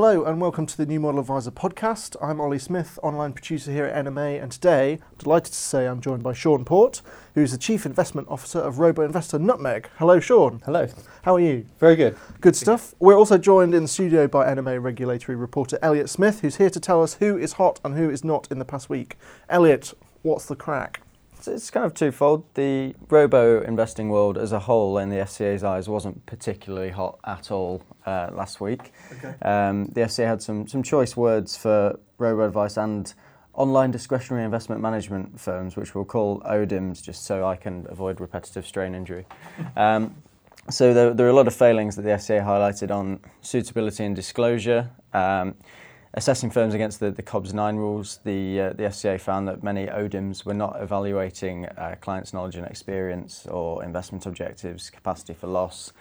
Hello and welcome to the New Model Adviser podcast. I'm Ollie Smith, online producer here at NMA, and today I'm delighted to say I'm joined by Shaun Port, who's the Chief Investment Officer of Robo Investor Nutmeg. Hello, Sean. Hello. How are you? Very good. Good stuff. We're also joined in the studio by NMA regulatory reporter Elliot Smith, who's here to tell us who is hot and who is not in the past week. Elliot, what's the crack? So it's kind of twofold. The robo investing world as a whole, in the FCA's eyes, wasn't particularly hot at all uh, last week. Okay. Um, the FCA had some, some choice words for robo advice and online discretionary investment management firms, which we'll call ODIMs, just so I can avoid repetitive strain injury. Um, so there, there are a lot of failings that the FCA highlighted on suitability and disclosure. Um, assessing firms against the, the COBS 9 rules, the, uh, the FCA found that many ODIMs were not evaluating uh, clients' knowledge and experience or investment objectives, capacity for loss,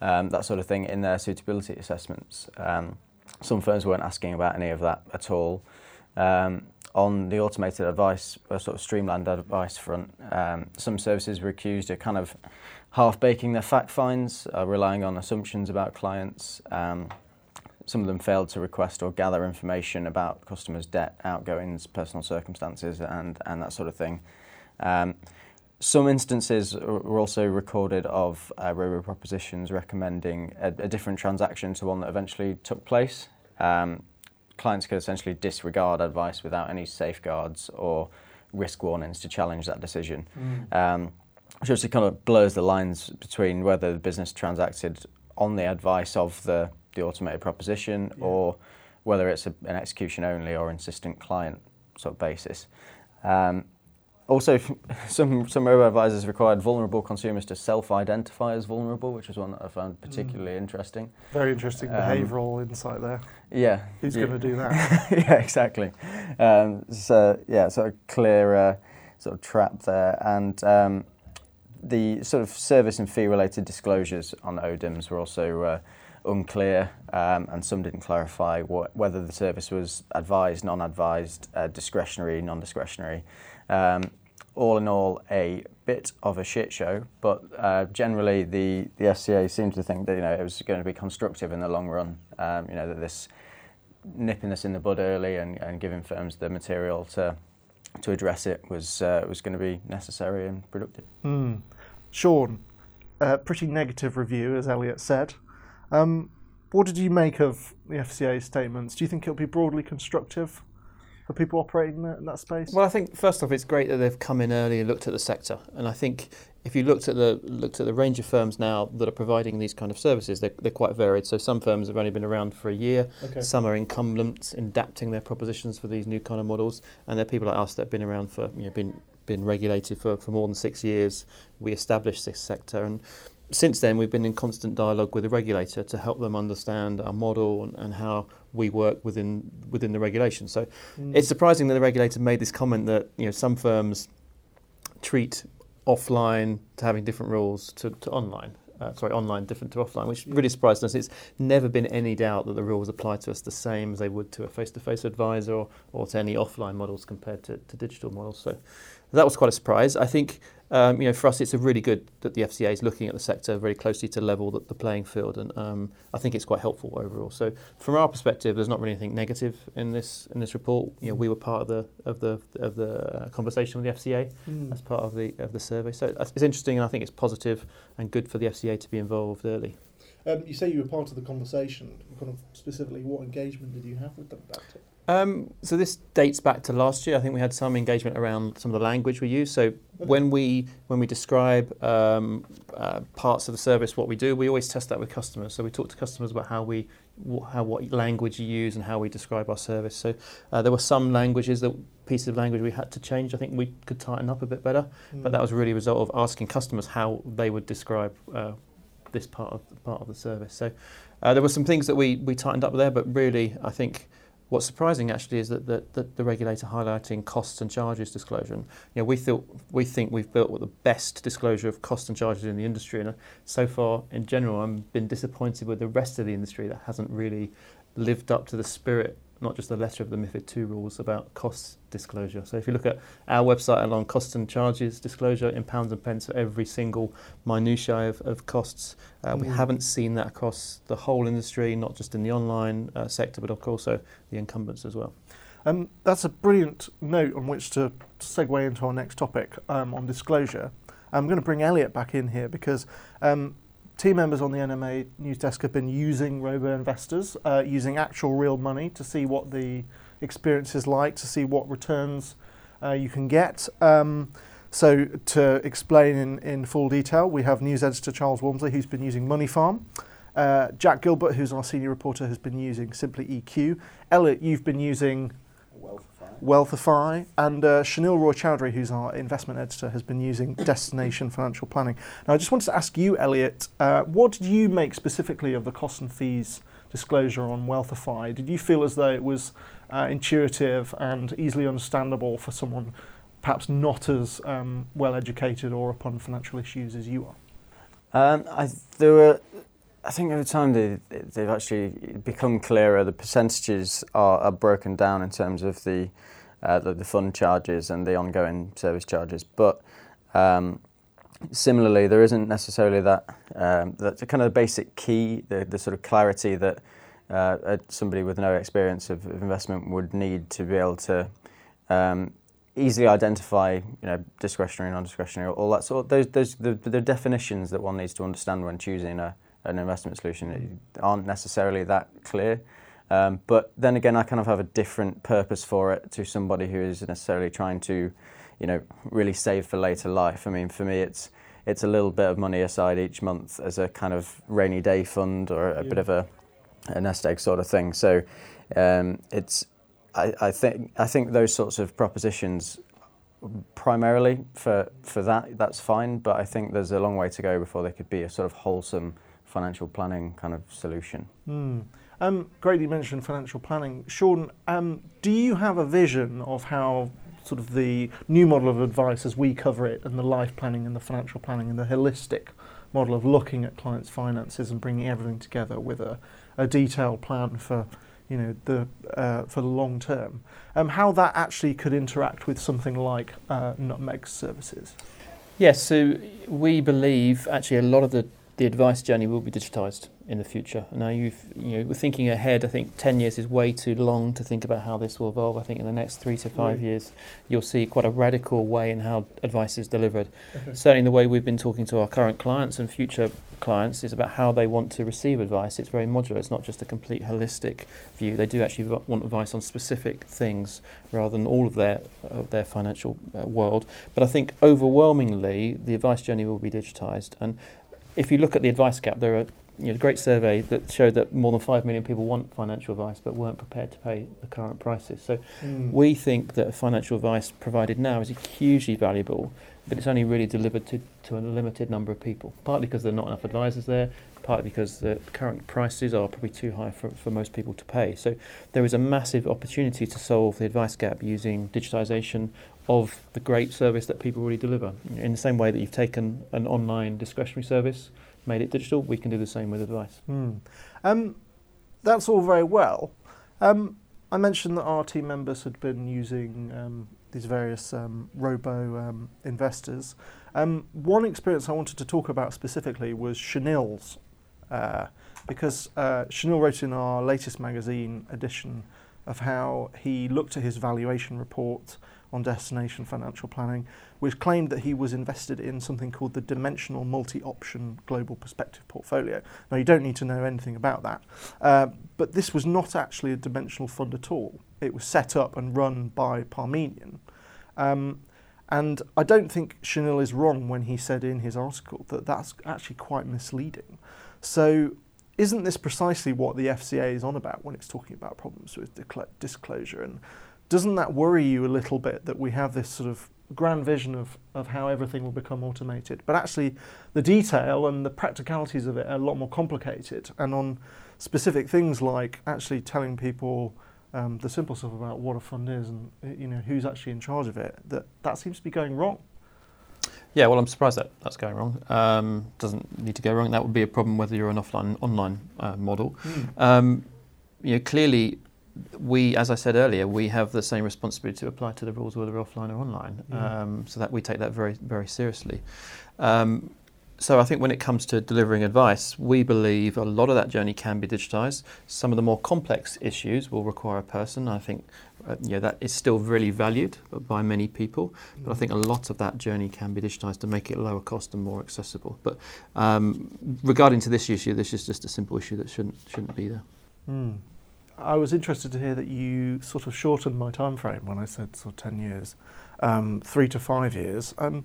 um, that sort of thing in their suitability assessments. Um, some firms weren't asking about any of that at all. Um, on the automated advice, or sort of streamlined advice front, um, some services were accused of kind of half baking their fact finds, uh, relying on assumptions about clients. Some of them failed to request or gather information about customers' debt, outgoings, personal circumstances, and, and that sort of thing. Um, some instances were also recorded of uh, robo propositions recommending a, a, different transaction to one that eventually took place. Um, clients could essentially disregard advice without any safeguards or risk warnings to challenge that decision. Mm. Um, which obviously kind of blurs the lines between whether the business transacted on the advice of the the automated proposition yeah. or whether it's a, an execution only or insistent client sort of basis. Um, also, some some robo advisors required vulnerable consumers to self-identify as vulnerable, which is one that I found particularly mm. interesting. Very interesting um, behavioural insight there. Yeah, who's going to do that? yeah, exactly. Um, so yeah, sort of clear uh, sort of trap there, and um, the sort of service and fee related disclosures on ODIMs were also. Uh, unclear, um, and some didn't clarify whether the service was advised, non-advised, uh, discretionary, non-discretionary. Um, all in all, a bit of a shit show, but uh, generally the, the FCA seemed to think that you know it was going to be constructive in the long run. Um, you know that this nipping this in the bud early and, and giving firms the material to to address it was uh, was going to be necessary and productive. Mm. Shaun, uh, pretty negative review, as Elliot said. Um, what did you make of the FCA statements? Do you think it'll be broadly constructive for people operating in that space? Well, I think first off, it's great that they've come in early and looked at the sector, and I think if you looked at the looked at the range of firms now that are providing these kind of services, they're, they're quite varied. So some firms have only been around for a year, okay. some are incumbents in adapting their propositions for these new kind of models, and there are people like us that have been around for you know been been regulated for, for more than six years. We established this sector and since then, we've been in constant dialogue with the regulator to help them understand our model and, and how we work within within the regulation. So, mm. it's surprising that the regulator made this comment that you know some firms treat offline to having different rules to, to online. Uh, sorry, online different to offline, which really surprised us. It's never been any doubt that the rules apply to us the same as they would to a face-to-face advisor or, or to any offline models compared to, to digital models. So that was quite a surprise. I think um, you know, for us, it's a really good that the FCA is looking at the sector very closely to level the, the playing field, and um, I think it's quite helpful overall. So, from our perspective, there's not really anything negative in this in this report. You know, we were part of the of the of the uh, conversation with the FCA mm. as part of the of the survey. So it's interesting, and I think it's positive and good for the FCA to be involved early. Um, you say you were part of the conversation. Kind of specifically, what engagement did you have with them about it? Um, so this dates back to last year. I think we had some engagement around some of the language we use. So when we when we describe um, uh, parts of the service, what we do, we always test that with customers. So we talk to customers about how we how what language you use and how we describe our service. So uh, there were some languages that pieces of language we had to change. I think we could tighten up a bit better, mm. but that was really a result of asking customers how they would describe uh, this part of part of the service. So uh, there were some things that we we tightened up there, but really I think What's surprising actually is that, that the regulator highlighting costs and charges disclosure. You know, we, thought, we think we've built the best disclosure of costs and charges in the industry. And uh, so far, in general, I've been disappointed with the rest of the industry that hasn't really lived up to the spirit not just the letter of the MIFID II rules about cost disclosure. So if you look at our website along costs and charges disclosure in pounds and pence for every single minutiae of, of costs, uh, mm. we haven't seen that across the whole industry, not just in the online uh, sector, but also the incumbents as well. Um, that's a brilliant note on which to segue into our next topic um, on disclosure. I'm going to bring Elliot back in here because um, team members on the NMA news desk have been using robo investors, uh, using actual real money to see what the experience is like, to see what returns uh, you can get. Um, so, to explain in, in full detail, we have news editor Charles Walmsley, who's been using Moneyfarm. Uh, Jack Gilbert, who's our senior reporter, has been using Simply EQ. Elliot, you've been using Wealthify, and uh, Shanil Roy Chowdhury, who's our investment editor, has been using Destination Financial Planning. Now, I just wanted to ask you, Elliot, uh, what did you make specifically of the costs and fees disclosure on Wealthify? Did you feel as though it was uh, intuitive and easily understandable for someone perhaps not as um, well educated or upon financial issues as you are? Um, I, there were I think over time they, they've actually become clearer. The percentages are, are broken down in terms of the, uh, the, the fund charges and the ongoing service charges. But um, similarly, there isn't necessarily that um, that kind of basic key, the, the sort of clarity that uh, somebody with no experience of, of, investment would need to be able to um, easily identify, you know, discretionary, non-discretionary, all that sort. Of, those, those the, the definitions that one needs to understand when choosing a an investment solution aren't necessarily that clear. Um, but then again, I kind of have a different purpose for it to somebody who is necessarily trying to, you know, really save for later life. I mean, for me, it's it's a little bit of money aside each month as a kind of rainy day fund or a yeah. bit of a, a, nest egg sort of thing. So um, it's I, I think I think those sorts of propositions primarily for for that that's fine. But I think there's a long way to go before they could be a sort of wholesome financial planning kind of solution. Mm. Um, great you mentioned financial planning. Shaun, um, do you have a vision of how sort of the new model of advice as we cover it and the life planning and the financial planning and the holistic model of looking at clients' finances and bringing everything together with a, a detailed plan for you know the uh, for the long term, um, how that actually could interact with something like uh, Nutmeg services. Yes, so we believe actually a lot of the the advice journey will be digitised in the future. Now, you've, you know, we're thinking ahead. I think 10 years is way too long to think about how this will evolve. I think in the next three to five years, you'll see quite a radical way in how advice is delivered. Okay. Certainly, the way we've been talking to our current clients and future clients is about how they want to receive advice. It's very modular. It's not just a complete holistic view. They do actually want advice on specific things rather than all of their of their financial uh, world. But I think overwhelmingly, the advice journey will be digitised and if you look at the advice gap, there are you know, a great survey that showed that more than 5 million people want financial advice but weren't prepared to pay the current prices. So mm. we think that financial advice provided now is hugely valuable, but it's only really delivered to, to a limited number of people, partly because there are not enough advisors there, partly because the current prices are probably too high for, for most people to pay. So there is a massive opportunity to solve the advice gap using digitisation of the great service that people already deliver. In the same way that you've taken an online discretionary service, made it digital, we can do the same with advice. Mm. Um, that's all very well. Um, I mentioned that our team members had been using um, these various um, robo um, investors. Um, one experience I wanted to talk about specifically was Shanil's, uh, because uh, Shanil wrote in our latest magazine edition of how he looked at his valuation report on Destination Financial Planning, which claimed that he was invested in something called the Dimensional Multi Option Global Perspective Portfolio. Now, you don't need to know anything about that, uh, but this was not actually a dimensional fund at all. It was set up and run by Parmenion. Um, and I don't think Shanil is wrong when he said in his article that that's actually quite misleading. So, isn't this precisely what the FCA is on about when it's talking about problems with disclosure? And doesn't that worry you a little bit that we have this sort of grand vision of, of how everything will become automated? But actually, the detail and the practicalities of it are a lot more complicated. And on specific things like actually telling people um, the simple stuff about what a fund is and you know who's actually in charge of it, that that seems to be going wrong. Yeah, well, I'm surprised that that's going wrong. Um, doesn't need to go wrong. That would be a problem whether you're an offline online uh, model. Mm. Um, you know, clearly we, as I said earlier, we have the same responsibility to apply to the rules whether offline or online. Mm. Um, so that we take that very, very seriously. So I think when it comes to delivering advice, we believe a lot of that journey can be digitised. Some of the more complex issues will require a person. I think uh, know, that is still really valued by many people, but I think a lot of that journey can be digitised to make it lower cost and more accessible. But um, regarding to this issue, this is just a simple issue that shouldn't shouldn't be there. Mm. I was interested to hear that you sort of shortened my time frame when I said sort of 10 years, um, three to five years. Um,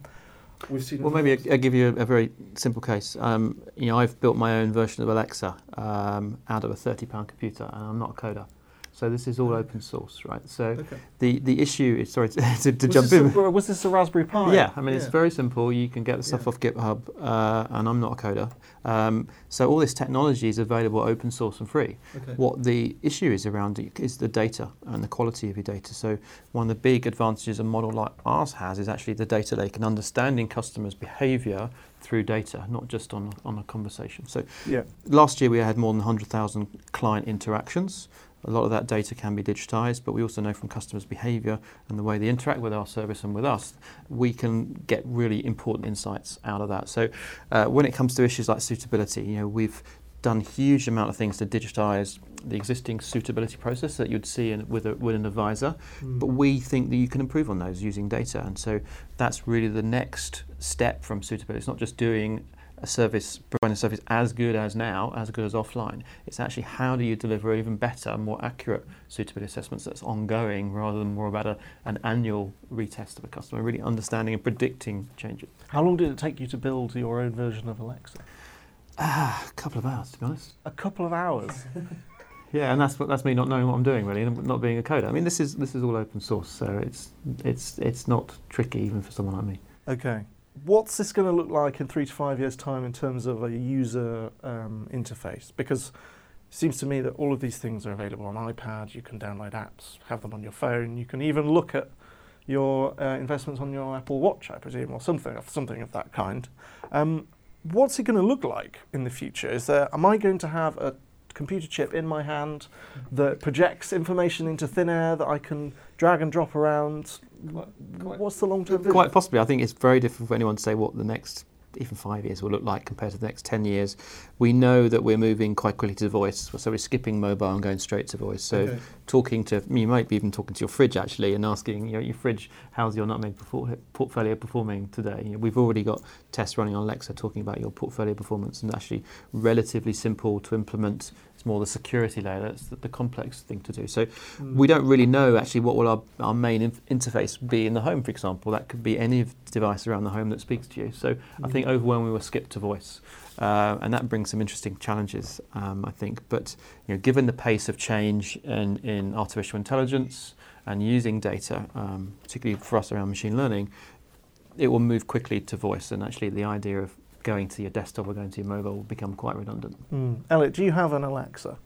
we've seen Well, maybe I- I'll give you a, a very simple case. Um, you know, I've built my own version of Alexa um, out of a £30 computer, and I'm not a coder. So this is all open source, right? So Okay. the, the issue is, sorry to, to, to was jump this in. A, was this a Raspberry Pi? Yeah, I mean, it's very simple. You can get the stuff Yeah. off GitHub, uh, and I'm not a coder. Um, so all this technology is available open source and free. Okay. What the issue is around is the data and the quality of your data. So one of the big advantages a model like ours has is actually the data lake and understanding customers' behaviour through data, not just on, on a conversation. So Yeah. last year we had more than 100,000 client interactions. A lot of that data can be digitised, but we also know from customers' behaviour and the way they interact with our service and with us, we can get really important insights out of that. So, uh, when it comes to issues like suitability, you know, we've done huge amount of things to digitise the existing suitability process that you'd see in, with, a, with an advisor, Mm. but we think that you can improve on those using data, and so that's really the next step from suitability. It's not just doing a service, providing a service as good as now, as good as offline. It's actually how do you deliver even better, more accurate suitability assessments that's ongoing rather than more about a, an annual retest of a customer, really understanding and predicting changes. How long did it take you to build your own version of Alexa? Ah, a couple of hours, to be honest. A couple of hours. Yeah, and that's what that's me not knowing what I'm doing really, and not being a coder. I mean, this is this is all open source, so it's it's it's not tricky even for someone like me. Okay. What's this going to look like in three to five years' time in terms of a user um, interface? Because it seems to me that all of these things are available on iPad. You can download apps, have them on your phone. You can even look at your uh, investments on your Apple Watch, I presume, or something of something of that kind. Um, what's it going to look like in the future? Is there? Am I going to have a computer chip in my hand that projects information into thin air that I can drag and drop around? What's the long term vision? Quite possibly, I think it's very difficult for anyone to say what the next even five years will look like compared to the next 10 years. We know that we're moving quite quickly to voice, so we're skipping mobile and going straight to voice. So Okay. talking to, you might be even talking to your fridge actually and asking, you know, your fridge, how's your nutmeg portfolio performing today? You know, we've already got tests running on Alexa talking about your portfolio performance and actually relatively simple to implement. It's more the security layer, that's the, the complex thing to do. So Mm. we don't really know actually what will our, our main inf- interface be in the home, for example. That could be any device around the home that speaks to you. So I think overwhelmingly we'll skip to voice. Uh, and that brings some interesting challenges, um, I think. But you know, given the pace of change in, in artificial intelligence and using data, um, particularly for us around machine learning, it will move quickly to voice. And actually, the idea of going to your desktop or going to your mobile will become quite redundant. Mm. Elliot, do you have an Alexa?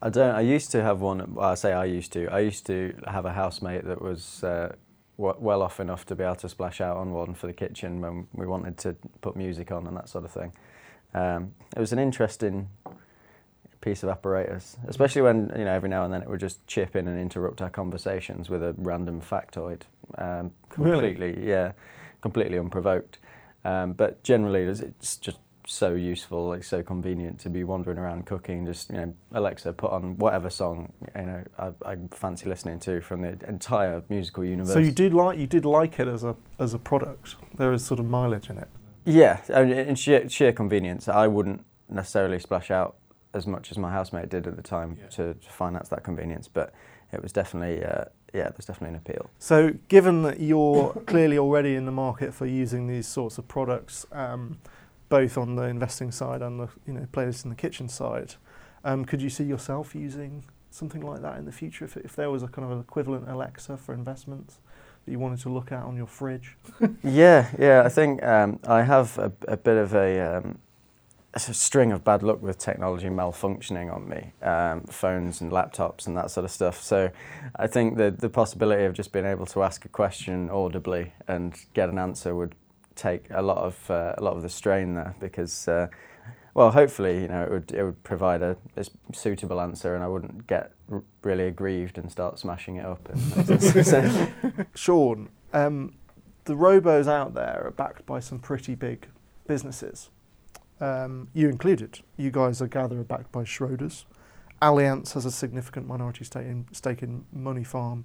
I don't. I used to have one. Well, I say I used to. I used to have a housemate that was uh, w- well off enough to be able to splash out on one for the kitchen when we wanted to put music on and that sort of thing. Um, it was an interesting piece of apparatus, especially when you know every now and then it would just chip in and interrupt our conversations with a random factoid, um, Really? completely, yeah, completely unprovoked. Um, but generally, it's- it's just so useful, like so convenient to be wandering around cooking. Just you know, Alexa, put on whatever song you know I, I fancy listening to from the entire musical universe. So you did like you did like it as a as a product. There is sort of mileage in it. Yeah, in sheer, sheer convenience, I wouldn't necessarily splash out as much as my housemate did at the time Yeah. to, to finance that convenience, but it was definitely, uh, yeah, there's definitely an appeal. So, given that you're clearly already in the market for using these sorts of products, um, both on the investing side and the you know players in the kitchen side, um, could you see yourself using something like that in the future? If, if there was a kind of an equivalent Alexa for investments that you wanted to look at on your fridge? Yeah, yeah, I think um, I have a, a bit of a, um, a string of bad luck with technology malfunctioning on me, um, phones and laptops and that sort of stuff. So I think the, the possibility of just being able to ask a question audibly and get an answer would take a lot of uh, a lot of the strain there because uh, Well, hopefully, you know, it would it would provide a, a suitable answer, and I wouldn't get r- really aggrieved and start smashing it up. Shaun, um, the robos out there are backed by some pretty big businesses. Um, you included. You guys are gathered backed by Schroders. Allianz has a significant minority stake in, stake in Moneyfarm.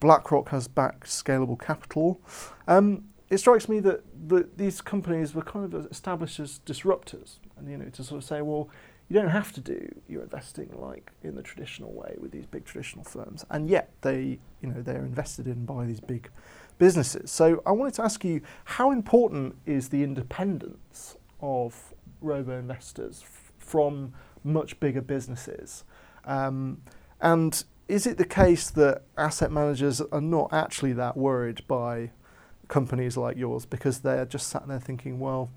BlackRock has backed Scalable Capital. Um, it strikes me that, that these companies were kind of established as disruptors, and you know, to sort of say, well, you don't have to do your investing like in the traditional way with these big traditional firms, and yet they, you know, they're invested in by these big businesses. So I wanted to ask you, how important is the independence of robo investors f- from much bigger businesses? Um, and is it the case that asset managers are not actually that worried by companies like yours because they're just sat there thinking, well,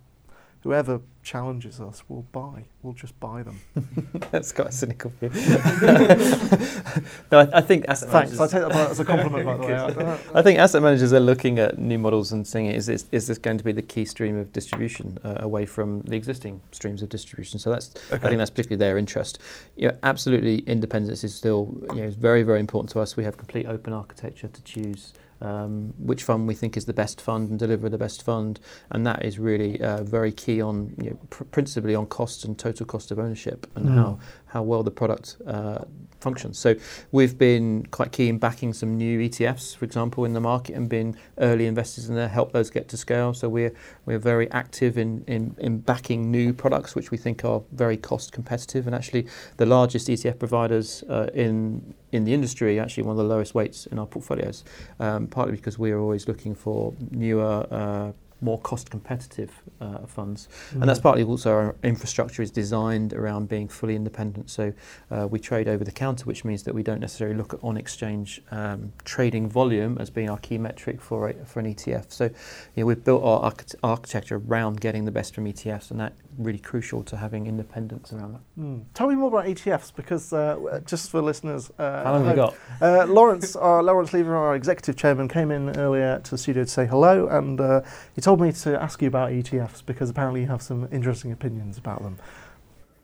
whoever challenges us will buy. We'll just buy them. That's quite a cynical view. no, I, I think asset Thanks. managers. I take that as a compliment, by the way. I- I think asset managers are looking at new models and saying, is this, is this going to be the key stream of distribution uh, away from the existing streams of distribution? So that's, I think that's particularly their interest. You know, absolutely, independence is still you know, very, very important to us. We have complete open architecture to choose um, which fund we think is the best fund and deliver the best fund, and that is really uh, very key on you know, pr- principally on cost and total cost of ownership and Mm. how how well the product uh, functions. So we've been quite key in backing some new ETFs, for example, in the market and been early investors in there, help those get to scale. So we're we're very active in, in, in backing new products which we think are very cost competitive and actually the largest ETF providers uh, in in the industry actually one of the lowest weights in our portfolios. Um, partly because we are always looking for newer uh, more cost competitive uh, funds. And that's partly also our infrastructure is designed around being fully independent. So uh, we trade over the counter, which means that we don't necessarily look at on exchange um, trading volume as being our key metric for a, for an ETF. So you know, we've built our arch- architecture around getting the best from ETFs, and that really crucial to having independence around that. Mm. Tell me more about ETFs because uh, just for listeners, uh, How long have we got? Uh, Lawrence, uh, Lawrence Lever, our executive chairman, came in earlier to the studio to say hello, and uh, he told me to ask you about ETFs because apparently you have some interesting opinions about them.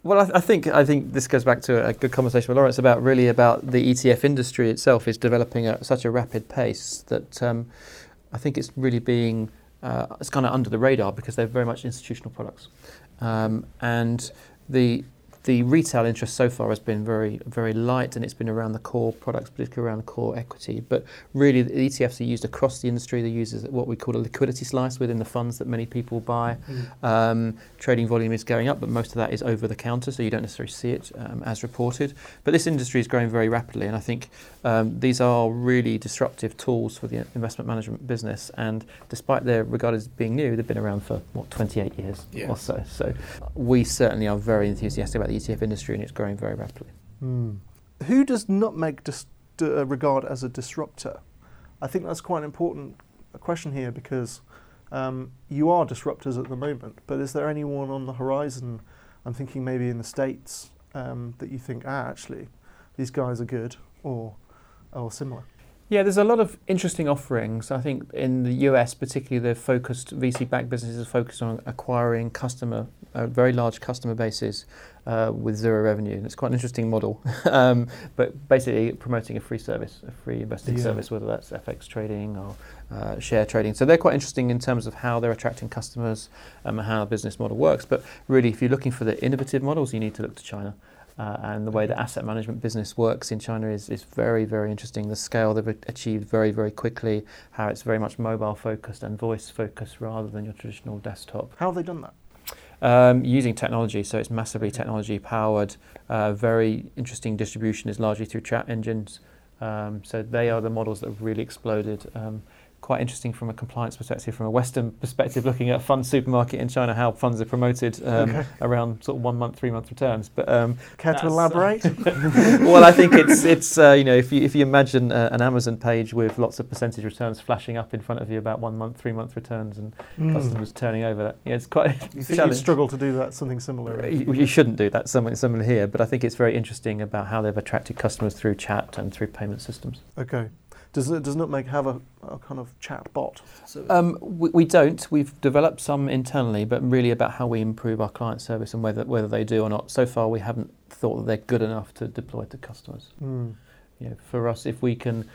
Well, I, I think I think this goes back to a good conversation with Lawrence about really about the ETF industry itself is developing at such a rapid pace that um, I think it's really being uh, it's kind of under the radar because they're very much institutional products, um, and the the retail interest so far has been very very light and it's been around the core products, particularly around core equity. But really, the ETFs are used across the industry. They're used as what we call a liquidity slice within the funds that many people buy. Um, trading volume is going up, but most of that is over the counter, so you don't necessarily see it um, as reported. But this industry is growing very rapidly, and I think um, these are really disruptive tools for the investment management business. And despite they're regarded as being new, they've been around for what 28 years Yeah. or so. So we certainly are very enthusiastic about the ETF industry, and it's growing very rapidly. Hmm. Who does Nutmeg dis- d- uh, regard as a disruptor? I think that's quite an important question here because um, you are disruptors at the moment, but is there anyone on the horizon? I'm thinking maybe in the States um, that you think, ah, actually, these guys are good or, or similar. Yeah, there's a lot of interesting offerings. I think in the US, particularly, they've focused VC-backed businesses are focused on acquiring customer, uh, very large customer bases uh, with zero revenue. And it's quite an interesting model, um, but basically promoting a free service, a free investing Yeah. service, whether that's FX trading or uh, share trading. So they're quite interesting in terms of how they're attracting customers um, and how the business model works. But really, if you're looking for the innovative models, you need to look to China. Uh, and the way the asset management business works in China is, is very, very interesting. The scale they've achieved very, very quickly, how it's very much mobile focused and voice focused rather than your traditional desktop. How have they done that? Um, using technology, so it's massively technology powered. Uh, very interesting distribution is largely through chat engines. Um, so they are the models that have really exploded. Um, quite interesting from a compliance perspective, from a Western perspective, looking at a fund supermarket in China, how funds are promoted um, Okay. around sort of one month, three month returns. But um, Care to uh, elaborate? well, I think it's it's uh, you know if you if you imagine uh, an Amazon page with lots of percentage returns flashing up in front of you about one month, three month returns, and Mm. customers turning over, that yeah, it's quite You a think you'd struggle to do that, something similar? You, you shouldn't do that. Something similar here, but I think it's very interesting about how they've attracted customers through chat and through payment systems. Okay. Does does Nutmeg have a, a kind of chat bot? Um, we, we don't. We've developed some internally, but really about how we improve our client service and whether whether they do or not. So far, we haven't thought that they're good enough to deploy to customers. Mm. You know, for us, if we can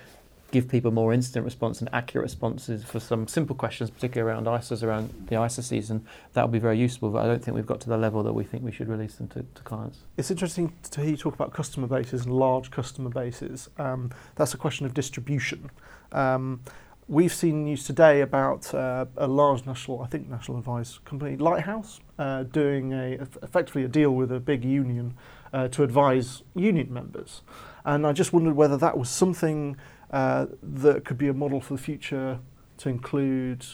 give people more instant response and accurate responses for some simple questions, particularly around ISAs, around the ISA season, that would be very useful. But I don't think we've got to the level that we think we should release them to, to clients. It's interesting to hear you talk about customer bases and large customer bases. Um, that's a question of distribution. Um, we've seen news today about uh, a large national, I think, national advice company, Lighthouse, uh, doing a effectively a deal with a big union uh, to advise union members. And I just wondered whether that was something uh, that could be a model for the future to include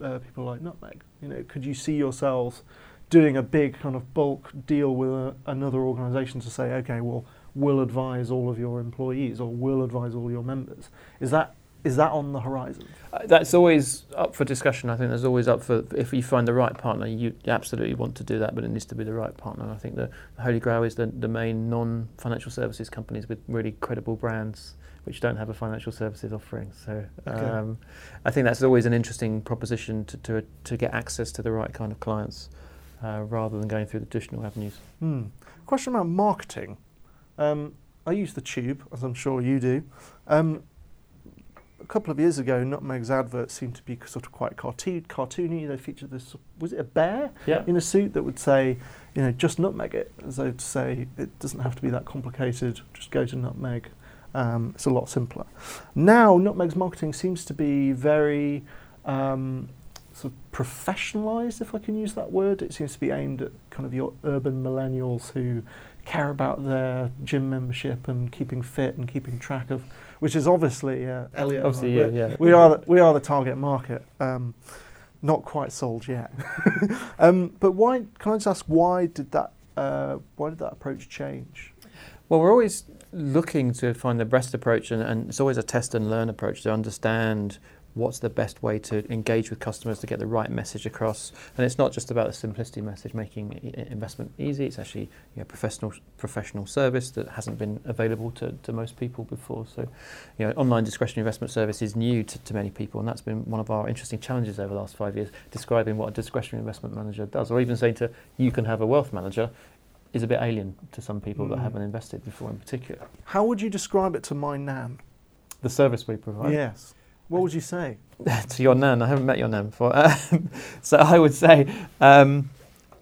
uh, people like Nutmeg. You know, could you see yourselves doing a big kind of bulk deal with a, another organisation to say, okay, well, we'll advise all of your employees or we'll advise all your members? Is that is that on the horizon? Uh, that's always up for discussion. I think there's always up for if you find the right partner, you absolutely want to do that, but it needs to be the right partner. I think the, the Holy Grail is the, the main non-financial services companies with really credible brands which don't have a financial services offering. So Okay. um, I think that's always an interesting proposition to, to, to get access to the right kind of clients uh, rather than going through the traditional avenues. Hmm. Question about marketing. Um, I use the tube, as I'm sure you do. Um, a couple of years ago, Nutmeg's adverts seemed to be sort of quite cartoon, cartoony. They featured this, was it a bear Yeah. in a suit that would say, you know, just Nutmeg it, as though to say it doesn't have to be that complicated. Just go to Nutmeg. Um, it's a lot simpler. Now, Nutmeg's marketing seems to be very um, sort of professionalized, if I can use that word. It seems to be aimed at kind of your urban millennials who care about their gym membership and keeping fit and keeping track of, which is obviously uh, Elliot. Obviously, yeah, yeah. We are the, we are the target market. Um, not quite sold yet. um, but why? Can I just ask why did that? Uh, why did that approach change? Well, we're always looking to find the best approach, and, and it's always a test and learn approach to understand what's the best way to engage with customers to get the right message across. And it's not just about the simplicity message, making investment easy. It's actually you know, professional professional service that hasn't been available to, to most people before. So, you know, online discretionary investment service is new to, to many people, and that's been one of our interesting challenges over the last five years. Describing what a discretionary investment manager does, or even saying to you can have a wealth manager. Is a bit alien to some people that Mm. haven't invested before, in particular. How would you describe it to my nan? The service we provide. Yes. What would you say? to your nan. I haven't met your nan before. So I would say um,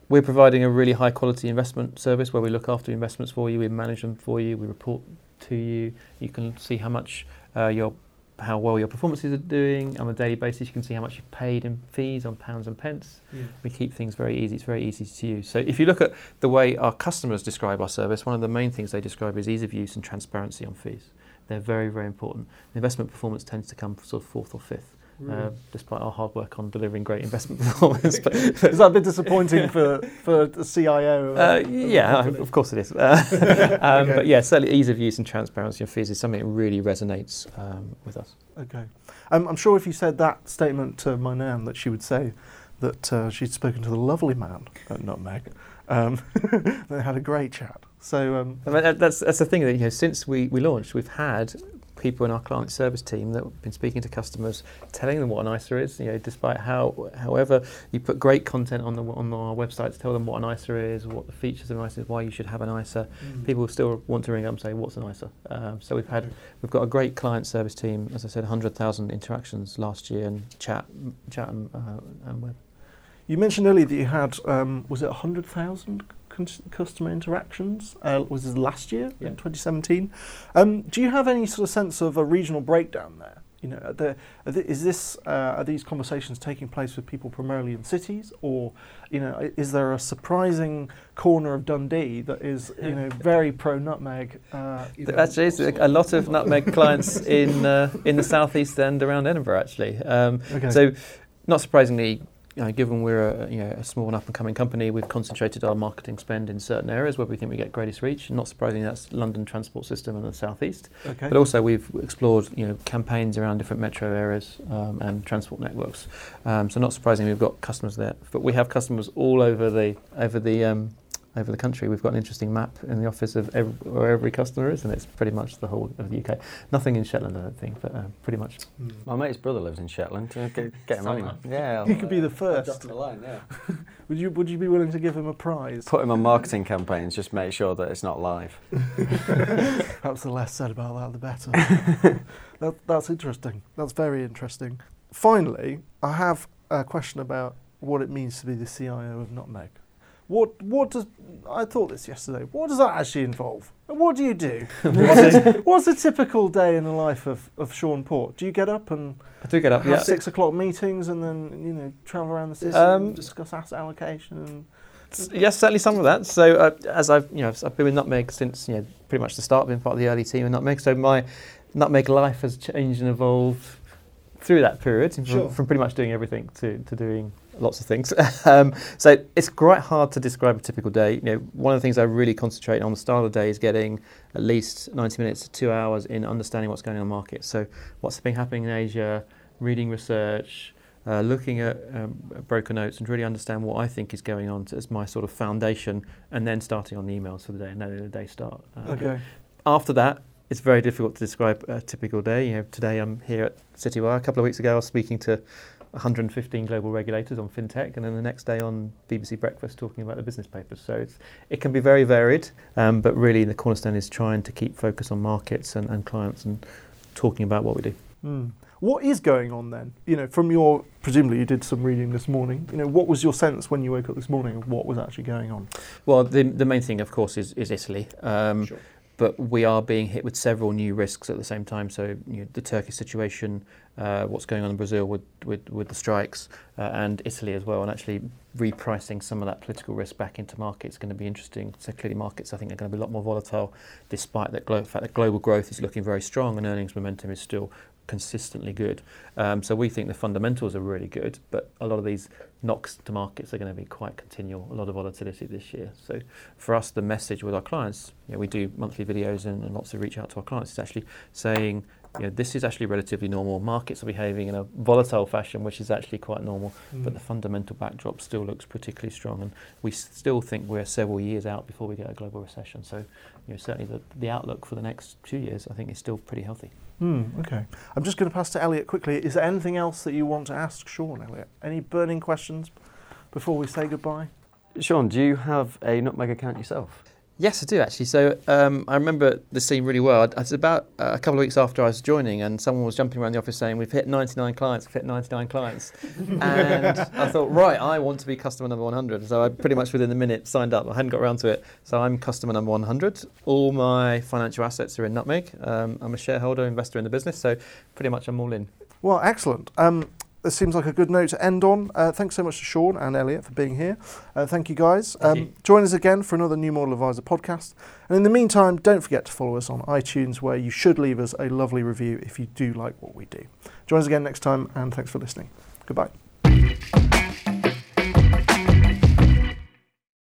we're providing a really high quality investment service where we look after investments for you, we manage them for you, we report to you. You can see how much uh, your how well your performances are doing on a daily basis. You can see how much you've paid in fees on pounds and pence. We keep things very easy. It's very easy to use. So if you look at the way our customers describe our service, one of the main things they describe is ease of use and transparency on fees. They're very, very important. Investment performance tends to come sort of fourth or fifth, uh, despite our hard work on delivering great investment performance. but, Is that a bit disappointing for, for the CIO? uh, yeah, company? of course it is. Uh, um, Okay. But yeah, certainly ease of use and transparency of fees is something that really resonates um, with us. Okay. Um, I'm sure if you said that statement to my nan, that she would say that uh, she'd spoken to the lovely man at Nutmeg. Um, they had a great chat. So, um, I mean, that's that's the thing that you know. Since we, we launched, we've had people in our client service team that have been speaking to customers, telling them what an ISA is. You know, despite how, however, you put great content on the on our website to tell them what an ISA is, what the features of an ISA is, why you should have an ISA. People still want to ring up and say, "What's an ISA?" Um, so we've had we've got a great client service team. As I said, 100,000 interactions last year, and chat chat and, uh, and web. You mentioned earlier that you had, um, was it 100,000 con- customer interactions? Uh, was this last year Yeah. in 2017? Um, do you have any sort of sense of a regional breakdown there? You know, are there, are th- is this uh, are these conversations taking place with people primarily in cities, or you know, is there a surprising corner of Dundee that is you know very pro nutmeg? Uh, Actually, a lot of nutmeg clients in uh, in the southeast end around Edinburgh. Actually, um, Okay. so not surprisingly, you know, given we're a, you know, a small and up and coming company, we've concentrated our marketing spend in certain areas where we think we get greatest reach. Not surprisingly, that's London transport system and the southeast. okay. But also we've explored you know campaigns around different metro areas um, and transport networks. Um, so not surprisingly, we've got customers there. But we have customers all over the over the um, over the country. We've got an interesting map in the office of every, where every customer is, and it's pretty much the whole of the UK. Nothing in Shetland, I don't think, but uh, pretty much. My mate's brother lives in Shetland. Get, get him on. Someone. Yeah. He could be the first. drop him a line, yeah. Would you Would you be willing to give him a prize? Put him on marketing campaigns. Just make sure that it's not live. Perhaps the less said about that, the better. that, that's interesting. That's very interesting. Finally, I have a question about what it means to be the CIO of Nutmeg. What What does I thought this yesterday? What does that actually involve? And What do you do? what's, a, what's a typical day in the life of, of Shaun Port? Do you get up and I do get up. have Yeah. six o'clock meetings and then you know travel around the city Um, and discuss asset allocation? And, Yes, certainly some of that. So uh, as I've you know I've been with Nutmeg since you know pretty much the start, been part of the early team in Nutmeg. So my Nutmeg life has changed and evolved through that period, from, from pretty much doing everything to, to doing lots of things. um, so it's quite hard to describe a typical day. You know, one of the things I really concentrate on the start of the day is getting at least 90 minutes to two hours in understanding what's going on in the market. So what's been happening in Asia, reading research, uh, looking at um, broker notes and really understand what I think is going on as my sort of foundation, and then starting on the emails for the day and letting the day start. Uh, okay. After that, it's very difficult to describe a typical day. You know, today I'm here at CityWire. A couple of weeks ago, I was speaking to 115 global regulators on fintech, and then the next day on BBC Breakfast talking about the business papers. So it's, it can be very varied, um, but really the cornerstone is trying to keep focus on markets and, and clients and talking about what we do. Hmm. What is going on then? You know, from your presumably you did some reading this morning. You know, what was your sense when you woke up this morning of what was actually going on? Well, the, the main thing, of course, is, is Italy. Um, Sure. But we are being hit with several new risks at the same time. So you know, the Turkish situation, uh, what's going on in Brazil with, with, with the strikes, uh, and Italy as well, and actually repricing some of that political risk back into markets is going to be interesting. So clearly, markets I think are going to be a lot more volatile, despite that glo- fact that global growth is looking very strong and earnings momentum is still consistently good. Um, so we think the fundamentals are really good, but a lot of these knocks to markets are going to be quite continual. A lot of volatility this year. So for us, the message with our clients, you know, we do monthly videos and, and lots of reach out to our clients, is actually saying, you know, this is actually relatively normal. Markets are behaving in a volatile fashion, which is actually quite normal, but the fundamental backdrop still looks particularly strong, and we still think we're several years out before we get a global recession. So, you know, certainly the, the outlook for the next two years, I think, is still pretty healthy. Hmm, okay. I'm just going to pass to Elliot quickly. Is there anything else that you want to ask Shaun, Elliot? Any burning questions before we say goodbye? Shaun, do you have a Nutmeg account yourself? Yes, I do actually. So um, I remember the scene really well. It was about uh, a couple of weeks after I was joining, and someone was jumping around the office saying, "We've hit 99 clients. We've hit 99 clients." and I thought, right, I want to be customer number 100. So I pretty much within the minute signed up. I hadn't got around to it. So I'm customer number 100. All my financial assets are in Nutmeg. Um, I'm a shareholder, investor in the business. So pretty much I'm all in. Well, excellent. Um, this seems like a good note to end on. Uh, thanks so much to Shaun and Elliot for being here. Uh, thank you, guys. Thank um, you. Join us again for another New Model Adviser podcast. And in the meantime, don't forget to follow us on iTunes, where you should leave us a lovely review if you do like what we do. Join us again next time, and thanks for listening. Goodbye.